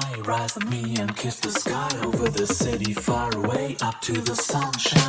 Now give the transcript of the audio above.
high, rise with me and kiss the sky over the city, far away up to the sunshine.